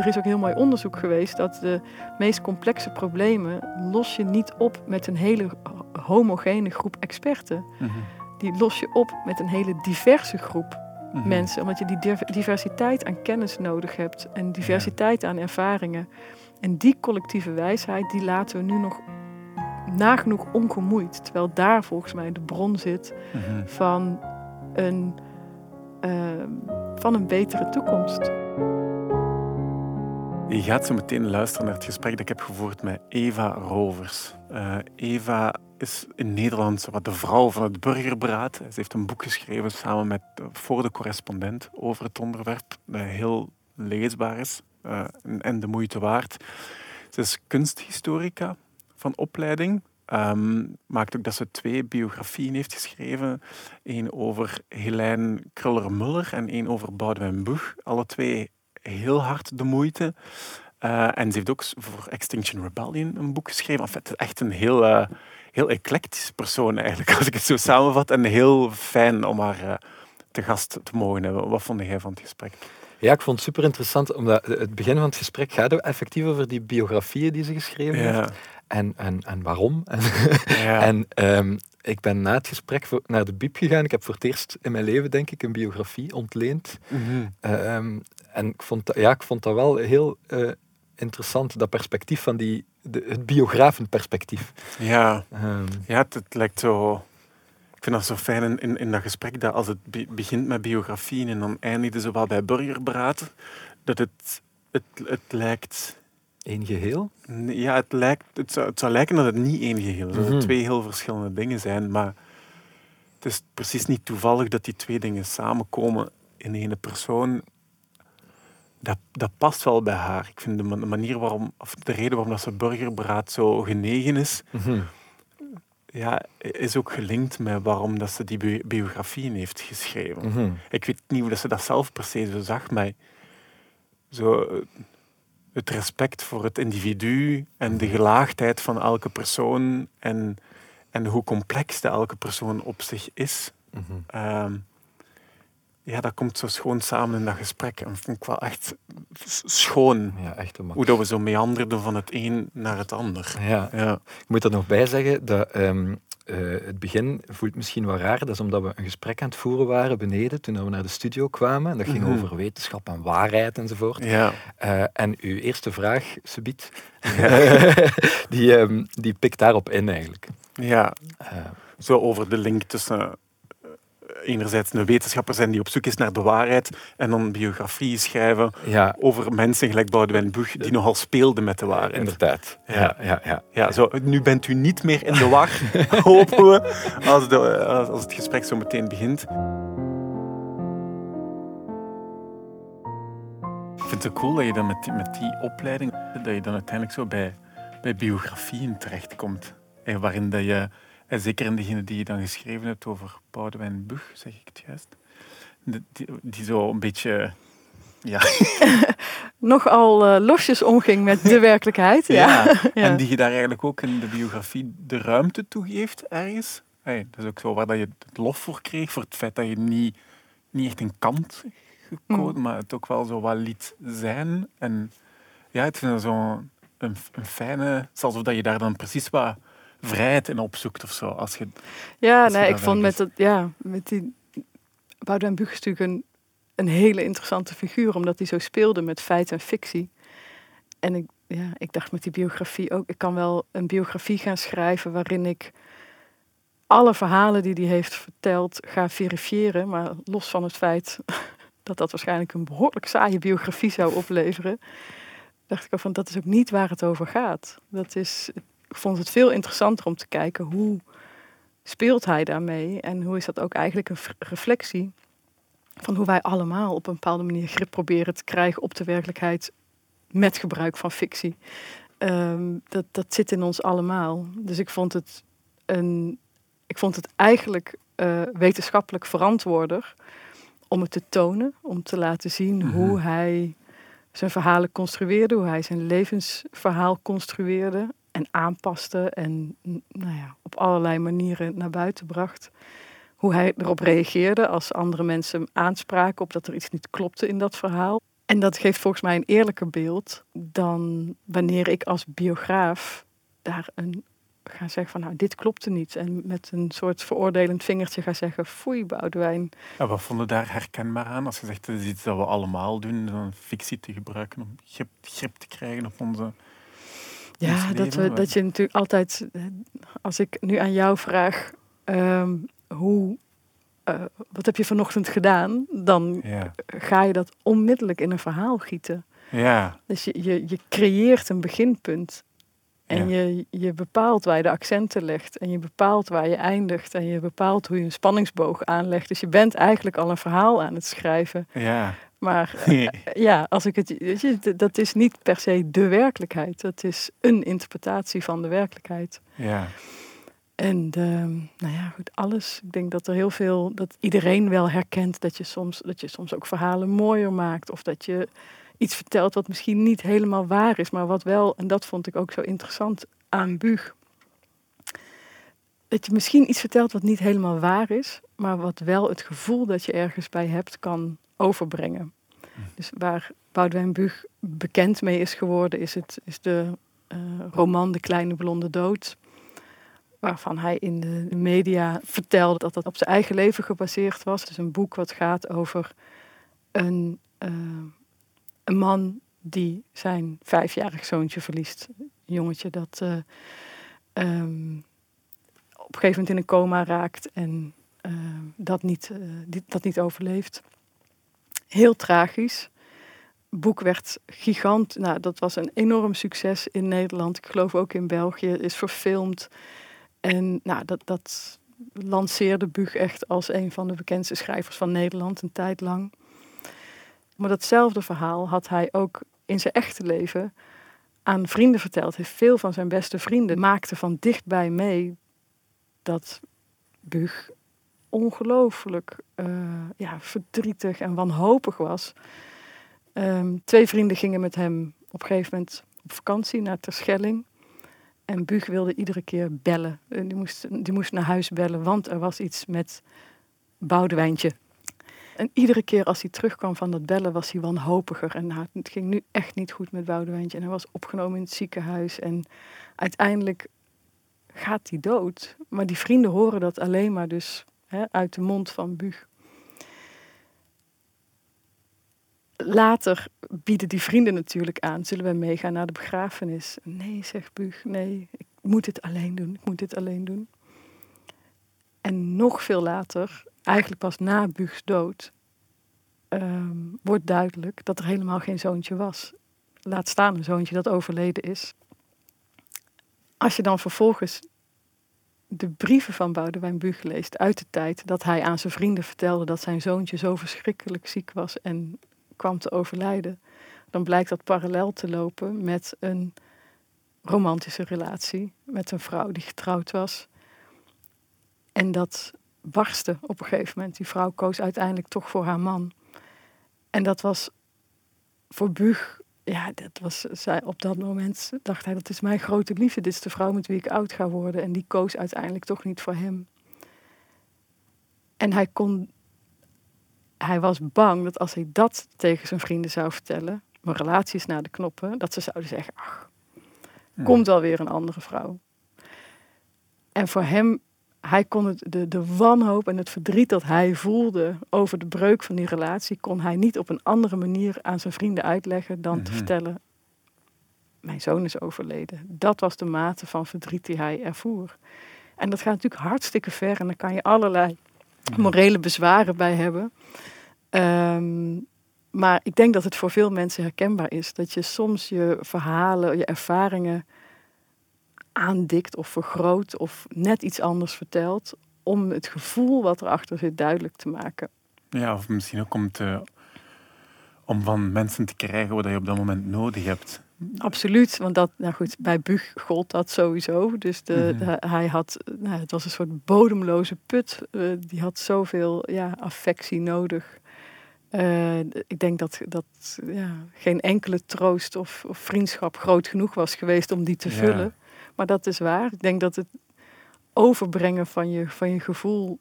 er is ook heel mooi onderzoek geweest dat de meest complexe problemen los je niet op met een hele homogene groep experten. Mhm. Die los je op met een hele diverse groep Mhm. mensen, omdat je die diver- diversiteit aan kennis nodig hebt en diversiteit aan ervaringen. En die collectieve wijsheid, die laten we nu nog nagenoeg ongemoeid. Terwijl daar volgens mij de bron zit Mhm. van een, ehm, van een betere toekomst. Je gaat zo meteen luisteren naar het gesprek dat ik heb gevoerd met Eva Rovers. Eh, Eva is in Nederland wat de vrouw van het burgerberaad. Ze heeft een boek geschreven samen met eh, voor de correspondent over het onderwerp, dat heel leesbaar is eh, en- de moeite waard. Ze is kunsthistorica van opleiding. Ehm, maakt ook dat ze twee biografieën heeft geschreven. Eén over Helijn Kruller-Muller en één over Boudewijn Boeg. Alle twee heel hard de moeite. Eh, en ze heeft ook voor Extinction Rebellion een boek geschreven. En fait, echt een heel, eh, heel eclectisch persoon eigenlijk, als ik het zo samenvat. En heel fijn om haar eh, te gast te mogen hebben. Wat vond jij van het gesprek? Ja, ik vond het super interessant, omdat het begin van het gesprek gaat effectief over die biografieën die ze geschreven heeft. En, en, en waarom. En, ja. en ehm, ik ben na het gesprek voor- naar de bieb gegaan. Ik heb voor het eerst in mijn leven, denk ik, een biografie ontleend. Mhm. Ehm, en ik vond, dat, ja, ik vond dat wel heel eh, interessant, dat perspectief van die, de, het biografenperspectief. ja. Ehm, Ja, het, het lijkt zo. Ik vind dat zo fijn in, in, in dat gesprek dat als het be- begint met biografieën en dan eindigde zo wel bij burgerberaad, dat het, het, het lijkt. Één geheel. Ja, het, lijkt, het, zou, het zou lijken dat het niet één geheel is. Dat het Mhm. twee heel verschillende dingen zijn, maar het is precies niet toevallig dat die twee dingen samenkomen in ene persoon. Dat, dat past wel bij haar. Ik vind de ma- de manier waarom, of de reden waarom dat ze burgerberaad zo genegen is, Mhm. ja, is ook gelinkt met waarom dat ze die bi- biografieën heeft geschreven. Mhm. Ik weet niet hoe dat ze dat zelf per se zo zag, maar zo, het respect voor het individu en de gelaagdheid van elke persoon en, en hoe complex de elke persoon op zich is. Ehm, ja, dat komt zo schoon samen in dat gesprek. En vond ik wel echt schoon. Ja, echt een Hoe dat we zo meanderden van het een naar het ander. Ja, Ja. Ik moet er nog bij zeggen dat ehm, eh, het begin voelt misschien wel raar. Dat is omdat we een gesprek aan het voeren waren beneden toen we naar de studio kwamen. En dat ging Mhm. over wetenschap en waarheid enzovoort. Ja. Eh, en uw eerste vraag, Subiet, die, ehm, die pikt daarop in eigenlijk. ja, Eh, zo over de link tussen enerzijds een wetenschapper zijn die op zoek is naar de waarheid en dan biografieën schrijven ja, over mensen gelijk Boudewijn Boeg die nogal speelden met de waarheid. inderdaad. Ja. Ja, ja, ja. Ja, zo, nu bent u niet meer in de war, hopen we, als, de, als, als het gesprek zo meteen begint. Ik vind het cool dat je dan met die, met die opleiding, dat je dan uiteindelijk zo bij, bij biografieën terechtkomt. En waarin dat je, en zeker in degene die je dan geschreven hebt over Boudewijn Boeg, zeg ik het juist, die, die, zo een beetje... Ja, Nogal eh losjes omging met de werkelijkheid. Ja. En die je daar eigenlijk ook in de biografie de ruimte toe geeft ergens. Hey, dat is ook zo waar dat je het lof voor kreeg, voor het feit dat je niet, niet echt een kant gekozen, Mm. maar het ook wel zo wat liet zijn. En ja, ik vind dat zo een, een fijne, zelfs of dat je daar dan precies wat vrijheid in opzoekt of zo. Als je, Ja, Als nee, ik vond met, dat, ja, met die... Boudewijn natuurlijk een, een hele interessante figuur, omdat hij zo speelde met feit en fictie. En ik, ja, ik dacht met die biografie ook, ik kan wel een biografie gaan schrijven waarin ik alle verhalen die hij heeft verteld ga verifiëren, maar los van het feit dat dat waarschijnlijk een behoorlijk saaie biografie zou opleveren, dacht ik ook van dat is ook niet waar het over gaat. Dat is, ik vond het veel interessanter om te kijken hoe speelt hij daarmee en hoe is dat ook eigenlijk een reflectie van hoe wij allemaal op een bepaalde manier grip proberen te krijgen op de werkelijkheid met gebruik van fictie. Ehm, dat, dat zit in ons allemaal. Dus ik vond het, een, ik vond het eigenlijk eh, wetenschappelijk verantwoorder om het te tonen, om te laten zien Mhm. hoe hij zijn verhalen construeerde, hoe hij zijn levensverhaal construeerde aanpaste en nou ja, op allerlei manieren naar buiten bracht. Hoe hij erop reageerde als andere mensen hem aanspraken op dat er iets niet klopte in dat verhaal. En dat geeft volgens mij een eerlijker beeld dan wanneer ik als biograaf daar een ga zeggen van nou dit klopte niet. En met een soort veroordelend vingertje ga zeggen foei Boudewijn. Ja, wat vonden daar herkenbaar aan? Als je zegt dat is iets dat we allemaal doen, dan fictie te gebruiken om grip, grip te krijgen op onze Ja, dat, we, dat je natuurlijk altijd, als ik nu aan jou vraag ehm, hoe uh, wat heb je vanochtend gedaan? Dan ja. ga je dat onmiddellijk in een verhaal gieten. Ja. Dus je, je, je creëert een beginpunt. En Ja. je, je bepaalt waar je de accenten legt. En je bepaalt waar je eindigt. En je bepaalt hoe je een spanningsboog aanlegt. Dus je bent eigenlijk al een verhaal aan het schrijven. Ja. Maar eh, ja, als ik het, weet je, dat is niet per se de werkelijkheid. Dat is een interpretatie van de werkelijkheid. Ja. En ehm, nou ja, goed, alles. Ik denk dat er heel veel, dat iedereen wel herkent dat je soms, dat je soms ook verhalen mooier maakt. Of dat je iets vertelt wat misschien niet helemaal waar is, maar wat wel, en dat vond ik ook zo interessant aan Buug. Dat je misschien iets vertelt wat niet helemaal waar is, maar wat wel het gevoel dat je ergens bij hebt kan overbrengen. Dus waar Boudewijn Buug bekend mee is geworden, is, het, is de eh, roman De Kleine Blonde Dood waarvan hij in de media vertelde dat dat op zijn eigen leven gebaseerd was. Dus een boek wat gaat over een, eh, een man die zijn vijfjarig zoontje verliest. Een jongetje dat ehm, op een gegeven moment in een coma raakt en dat, niet, die- dat niet overleeft. Heel tragisch. Het boek werd gigant. Nou, dat was een enorm succes in Nederland. Ik geloof ook in België. Is verfilmd. En nou, dat, dat lanceerde Bug echt als een van de bekendste schrijvers van Nederland een tijd lang. Maar datzelfde verhaal had hij ook in zijn echte leven aan vrienden verteld. Heeft veel van zijn beste vrienden maakte van dichtbij mee dat Bug ongelooflijk eh, ja, verdrietig en wanhopig was. Ehm, twee vrienden gingen met hem op een gegeven moment op vakantie naar Terschelling. En Bug wilde iedere keer bellen. En Die moest, die moest naar huis bellen, want er was iets met Boudewijntje. En iedere keer als hij terugkwam van dat bellen, was hij wanhopiger. En nou, het ging nu echt niet goed met Boudewijntje. En hij was opgenomen in het ziekenhuis. En uiteindelijk gaat hij dood. Maar die vrienden horen dat alleen maar dus uit de mond van Bug. Later bieden die vrienden natuurlijk aan, zullen we meegaan naar de begrafenis? Nee, zegt Bug, nee, ik moet dit alleen doen, ik moet dit alleen doen. En nog veel later, eigenlijk pas na Bugs dood, ehm, wordt duidelijk dat er helemaal geen zoontje was. Laat staan een zoontje dat overleden is. Als je dan vervolgens de brieven van Boudewijn Bug leest uit de tijd dat hij aan zijn vrienden vertelde dat zijn zoontje zo verschrikkelijk ziek was en kwam te overlijden, dan blijkt dat parallel te lopen met een romantische relatie met een vrouw die getrouwd was. En dat barstte op een gegeven moment. Die vrouw koos uiteindelijk toch voor haar man. En dat was voor Bug, ja, dat was, zij, op dat moment dacht hij, dat is mijn grote liefde. Dit is de vrouw met wie ik oud ga worden. En die koos uiteindelijk toch niet voor hem. En hij kon, hij was bang dat als hij dat tegen zijn vrienden zou vertellen, mijn relatie is naar de knoppen, dat ze zouden zeggen, ach, komt wel weer een andere vrouw. En voor hem, hij kon het, de, de wanhoop en het verdriet dat hij voelde over de breuk van die relatie, kon hij niet op een andere manier aan zijn vrienden uitleggen dan te Mhm. vertellen, mijn zoon is overleden. Dat was de mate van verdriet die hij ervoer. En dat gaat natuurlijk hartstikke ver en daar kan je allerlei morele bezwaren bij hebben. Ehm, maar ik denk dat het voor veel mensen herkenbaar is. Dat je soms je verhalen, je ervaringen aandikt of vergroot of net iets anders vertelt. Om het gevoel wat erachter zit duidelijk te maken. Ja, of misschien ook om, te, om van mensen te krijgen wat je op dat moment nodig hebt. Absoluut, want dat, nou goed, bij Bug gold dat sowieso. Dus de, Mhm. de- hij had, nou, het was een soort bodemloze put. Eh, die had zoveel ja, affectie nodig. Eh, ik denk dat, dat ja, geen enkele troost of, of vriendschap groot genoeg was geweest om die te vullen. Maar dat is waar. Ik denk dat het overbrengen van je, van je gevoel,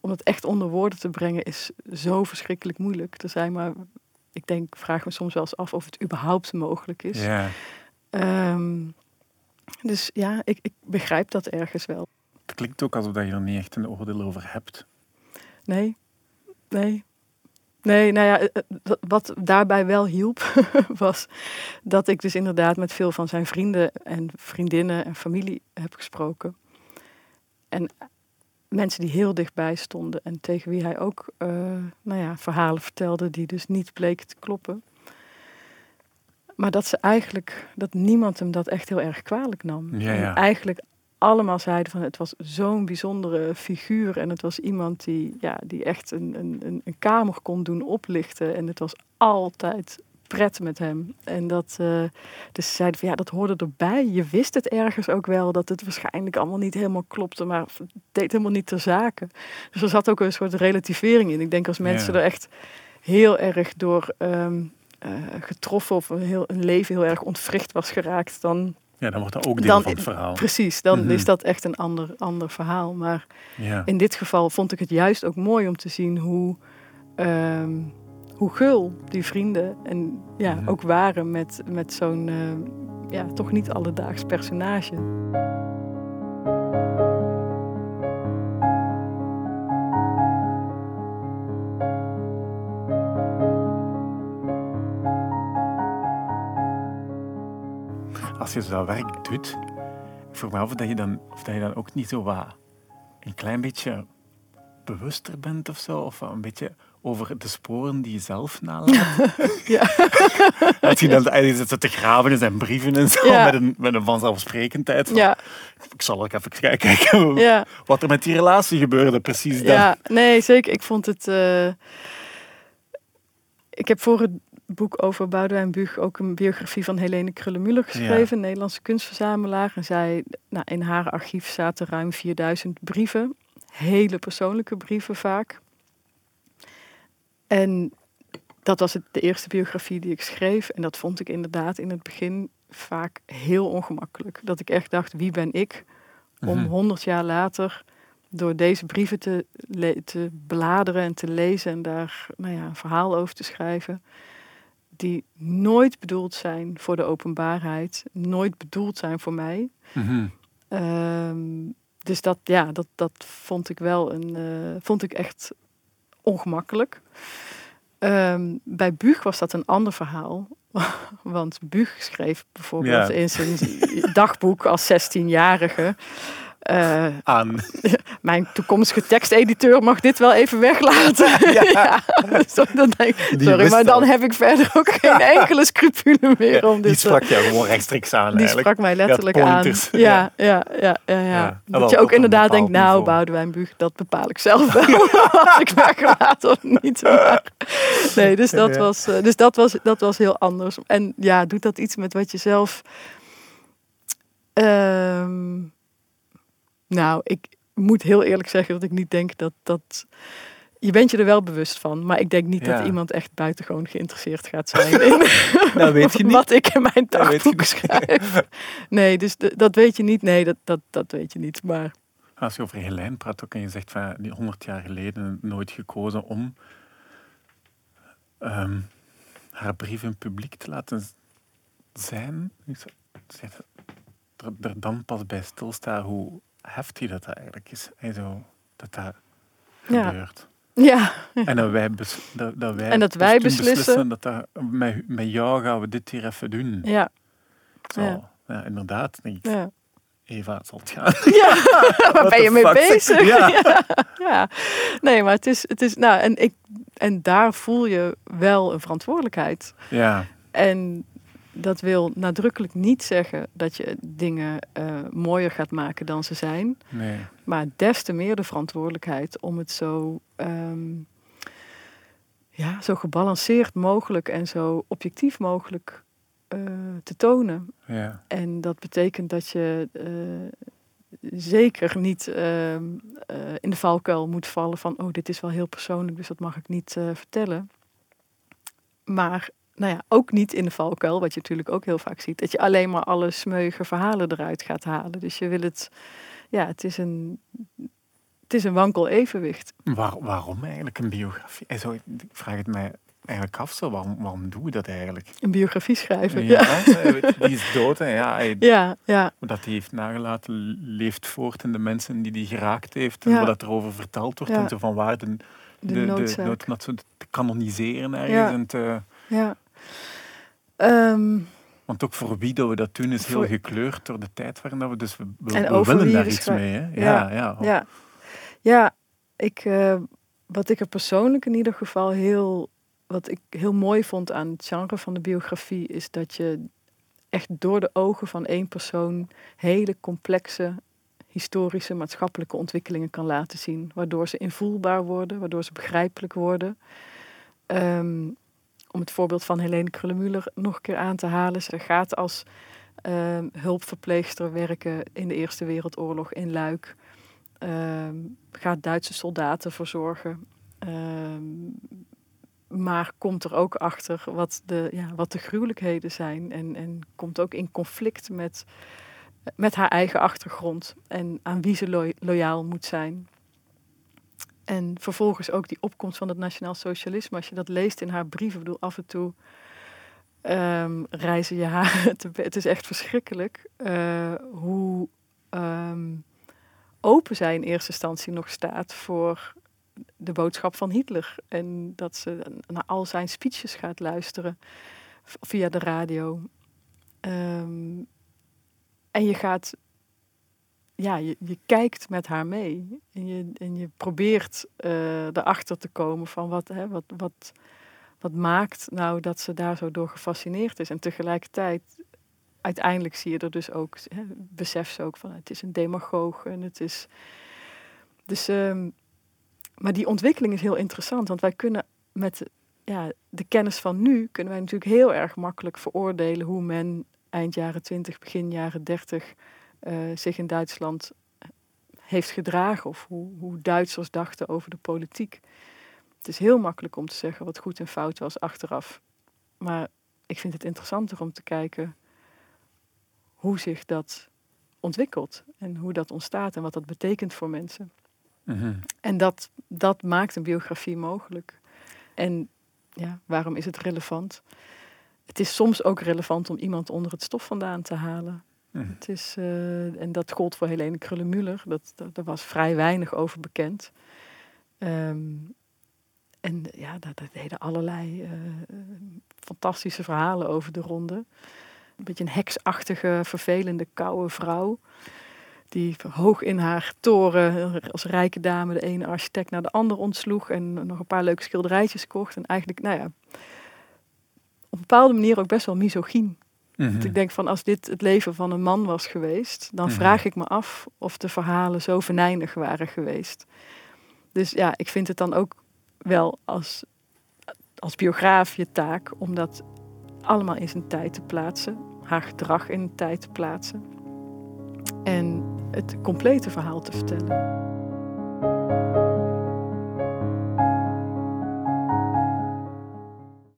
om het echt onder woorden te brengen, is zo verschrikkelijk moeilijk. Er zijn maar ik denk, vraag me soms wel eens af of het überhaupt mogelijk is. Ja. Ehm, dus ja, ik, ik begrijp dat ergens wel. Het klinkt ook alsof je er niet echt een oordeel over hebt. Nee, nee. Nee, nou ja, eh, eh, wat daarbij wel hielp, was dat ik dus inderdaad met veel van zijn vrienden en vriendinnen en familie heb gesproken. En mensen die heel dichtbij stonden en tegen wie hij ook uh, nou ja, verhalen vertelde die dus niet bleken te kloppen. Maar dat ze eigenlijk, dat niemand hem dat echt heel erg kwalijk nam. Ja, ja. En eigenlijk allemaal zeiden van het was zo'n bijzondere figuur. En het was iemand die, ja, die echt een, een, een kamer kon doen oplichten. En het was altijd pret met hem. En dat, uh, dus ze zeiden van ja, dat hoorde erbij. Je wist het ergens ook wel dat het waarschijnlijk allemaal niet helemaal klopte, maar het deed helemaal niet ter zake. Dus er zat ook een soort relativering in. Ik denk als mensen er echt heel erg door um, uh, getroffen of een, heel, een leven heel erg ontwricht was geraakt, dan. Ja, dan wordt dat ook deel dan, van het verhaal. Precies, dan mm -hmm. is dat echt een ander, ander verhaal. Maar ja. in dit geval vond ik het juist ook mooi om te zien hoe. Um, hoe gul die vrienden en ja, Mhm. ook waren met, met zo'n uh, ja, toch niet alledaags personage. Als je zo dat werk doet, ik vroeg me af of dat je dan, of dat je dan ook niet zo wat een klein beetje bewuster bent of zo, of een beetje over de sporen die je zelf nalaat. ja. Als je dan eigenlijk zit te graven in zijn brieven en zo, Ja. met, een, met een vanzelfsprekendheid. Van, ja, Ik zal ook even kijken ja. wat er met die relatie gebeurde, precies dan. Ja, nee, zeker. Ik vond het. eh, Ik heb voor het boek over Boudewijn Buug ook een biografie van Helene Krullenmuller geschreven, een Nederlandse kunstverzamelaar. En zij, nou, in haar archief zaten ruim 4000 brieven, hele persoonlijke brieven vaak. En dat was het, de eerste biografie die ik schreef. En dat vond ik inderdaad in het begin vaak heel ongemakkelijk. Dat ik echt dacht, wie ben ik om Mhm. honderd jaar later door deze brieven te, te bladeren en te lezen en daar nou ja, een verhaal over te schrijven, die nooit bedoeld zijn voor de openbaarheid, nooit bedoeld zijn voor mij. Mhm. Ehm, dus dat, ja, dat, dat vond ik wel een, eh, vond ik echt ongemakkelijk. Ehm, bij Buug was dat een ander verhaal. Want Buug schreef bijvoorbeeld Ja. in zijn dagboek als 16-jarige. Eh, Aan. mijn toekomstige tekstediteur mag dit wel even weglaten. ja. Dan denk Die sorry, maar dan al. heb ik verder ook geen enkele scrupule meer om Die dit te- sprak jou gewoon rechtstreeks aan die eigenlijk. sprak mij letterlijk aan. Ja, ja, ja, ja, Dat je ook inderdaad denkt, nou, niveau. Boudewijn Buug, dat bepaal ik zelf wel. of ik weglaat of niet. Maar, nee, dus, dat, was, eh, dus dat, was, dat was heel anders. En ja, doet dat iets met wat je zelf... Ehm, nou, ik moet heel eerlijk zeggen dat ik niet denk dat dat... Je bent je er wel bewust van, maar ik denk niet Ja. dat iemand echt buitengewoon geïnteresseerd gaat zijn in Dat weet je niet. wat ik in mijn je dagboek schrijf. Nee, dus dat weet je niet. Nee, dat, dat, dat weet je niet. Maar Als je over Helijn praat ook en je zegt van die 100 jaar geleden nooit gekozen om ehm, haar brieven publiek te laten zijn, er, er dan pas bij stilstaan hoe heftig dat eigenlijk is. En zo, dat dat Ja. gebeurt. ja, En dat wij, bes- dat, dat wij, En dat wij beslissen- dat dat, met, met jou gaan we dit hier even doen. ja, Zo, Ja. ja. inderdaad. Denk ik, ja. Eva, het zal het gaan. Ja, waar ben je mee bezig? ja. ja. Nee, maar het is, het is, nou, en ik, en daar voel je wel een verantwoordelijkheid. Ja, En dat wil nadrukkelijk niet zeggen dat je dingen eh, mooier gaat maken dan ze zijn. nee. Maar des te meer de verantwoordelijkheid om het zo, ehm, ja, zo gebalanceerd mogelijk en zo objectief mogelijk eh, te tonen. Ja. En dat betekent dat je eh, zeker niet ehm, eh, in de valkuil moet vallen van, oh, dit is wel heel persoonlijk, dus dat mag ik niet vertellen. Maar nou ja, ook niet in de valkuil, wat je natuurlijk ook heel vaak ziet, dat je alleen maar alle smeuïge verhalen eruit gaat halen. Dus je wil het, ja, het is een, het is een wankel evenwicht. Waar, waarom eigenlijk een biografie? En zo, ik vraag het mij eigenlijk af, zo, waarom, waarom doe je dat eigenlijk? Een biografie schrijven. Ja, Ja, hè, die is dood. Hè. Ja, hij- ja, ja. wat hij heeft nagelaten leeft voort in de mensen die die geraakt heeft. En Ja. wat er over verteld wordt. En zo van waar de, de, de, noodzaak. de noodknat zo te kanoniseren ergens. Ja. En te, Ja. Ehm, want ook voor wie dat we dat doen is heel Voor- gekleurd door de tijd waarin dat we... Dus we, willen daar iets mee. Hè. Ja. Ja, ja. ja. ja, ik, eh, wat ik er persoonlijk in ieder geval heel, wat ik heel mooi vond aan het genre van de biografie, is dat je echt door de ogen van één persoon hele complexe historische, maatschappelijke ontwikkelingen kan laten zien. Waardoor ze invoelbaar worden, waardoor ze begrijpelijk worden. Ehm, om het voorbeeld van Helene Krullenmuller nog een keer aan te halen. Ze gaat als ehm, hulpverpleegster werken in de Eerste Wereldoorlog in Luik. Ehm, gaat Duitse soldaten verzorgen. Ehm, maar komt er ook achter wat de, ja, wat de gruwelijkheden zijn. En, en komt ook in conflict met, met haar eigen achtergrond. En aan wie ze lo- loyaal moet zijn. En vervolgens ook die opkomst van het nationaal socialisme. Als je dat leest in haar brieven, bedoel af en toe ehm, reizen je haar. te Het is echt verschrikkelijk eh, hoe ehm, open zij in eerste instantie nog staat voor de boodschap van Hitler. En dat ze naar al zijn speeches gaat luisteren via de radio. Ehm, en je gaat, ja, je, kijkt met haar mee. En je, en je probeert eh, erachter te komen van wat, hè, wat, wat, wat maakt nou dat ze daar zo door gefascineerd is. En tegelijkertijd, uiteindelijk zie je er dus ook, hè, besef ze ook van het is een demagoog en het is. Dus, ehm, maar die ontwikkeling is heel interessant, want wij kunnen met ja, de kennis van nu, kunnen wij natuurlijk heel erg makkelijk veroordelen hoe men eind jaren 20, begin jaren 30 eh, zich in Duitsland heeft gedragen of hoe, hoe Duitsers dachten over de politiek. Het is heel makkelijk om te zeggen wat goed en fout was achteraf. Maar ik vind het interessanter om te kijken hoe zich dat ontwikkelt en hoe dat ontstaat en wat dat betekent voor mensen. Mhm. En dat, dat maakt een biografie mogelijk. En ja, waarom is het relevant? Het is soms ook relevant om iemand onder het stof vandaan te halen. Mhm. Het is, eh, en dat gold voor Helene Krullenmuller. Dat, dat, daar was vrij weinig over bekend. Ehm, en ja, daar, deden allerlei eh, fantastische verhalen over de ronde. Een beetje een heksachtige, vervelende, koude vrouw. Die hoog in haar toren als rijke dame de ene architect naar de ander ontsloeg. En nog een paar leuke schilderijtjes kocht. En eigenlijk, nou ja, op een bepaalde manier ook best wel misogyn. Mhm. Ik denk van als dit het leven van een man was geweest, dan Mhm. vraag ik me af of de verhalen zo venijnig waren geweest. Dus ja, ik vind het dan ook wel als, als biograaf je taak om dat allemaal in zijn tijd te plaatsen, haar gedrag in een tijd te plaatsen en het complete verhaal te vertellen.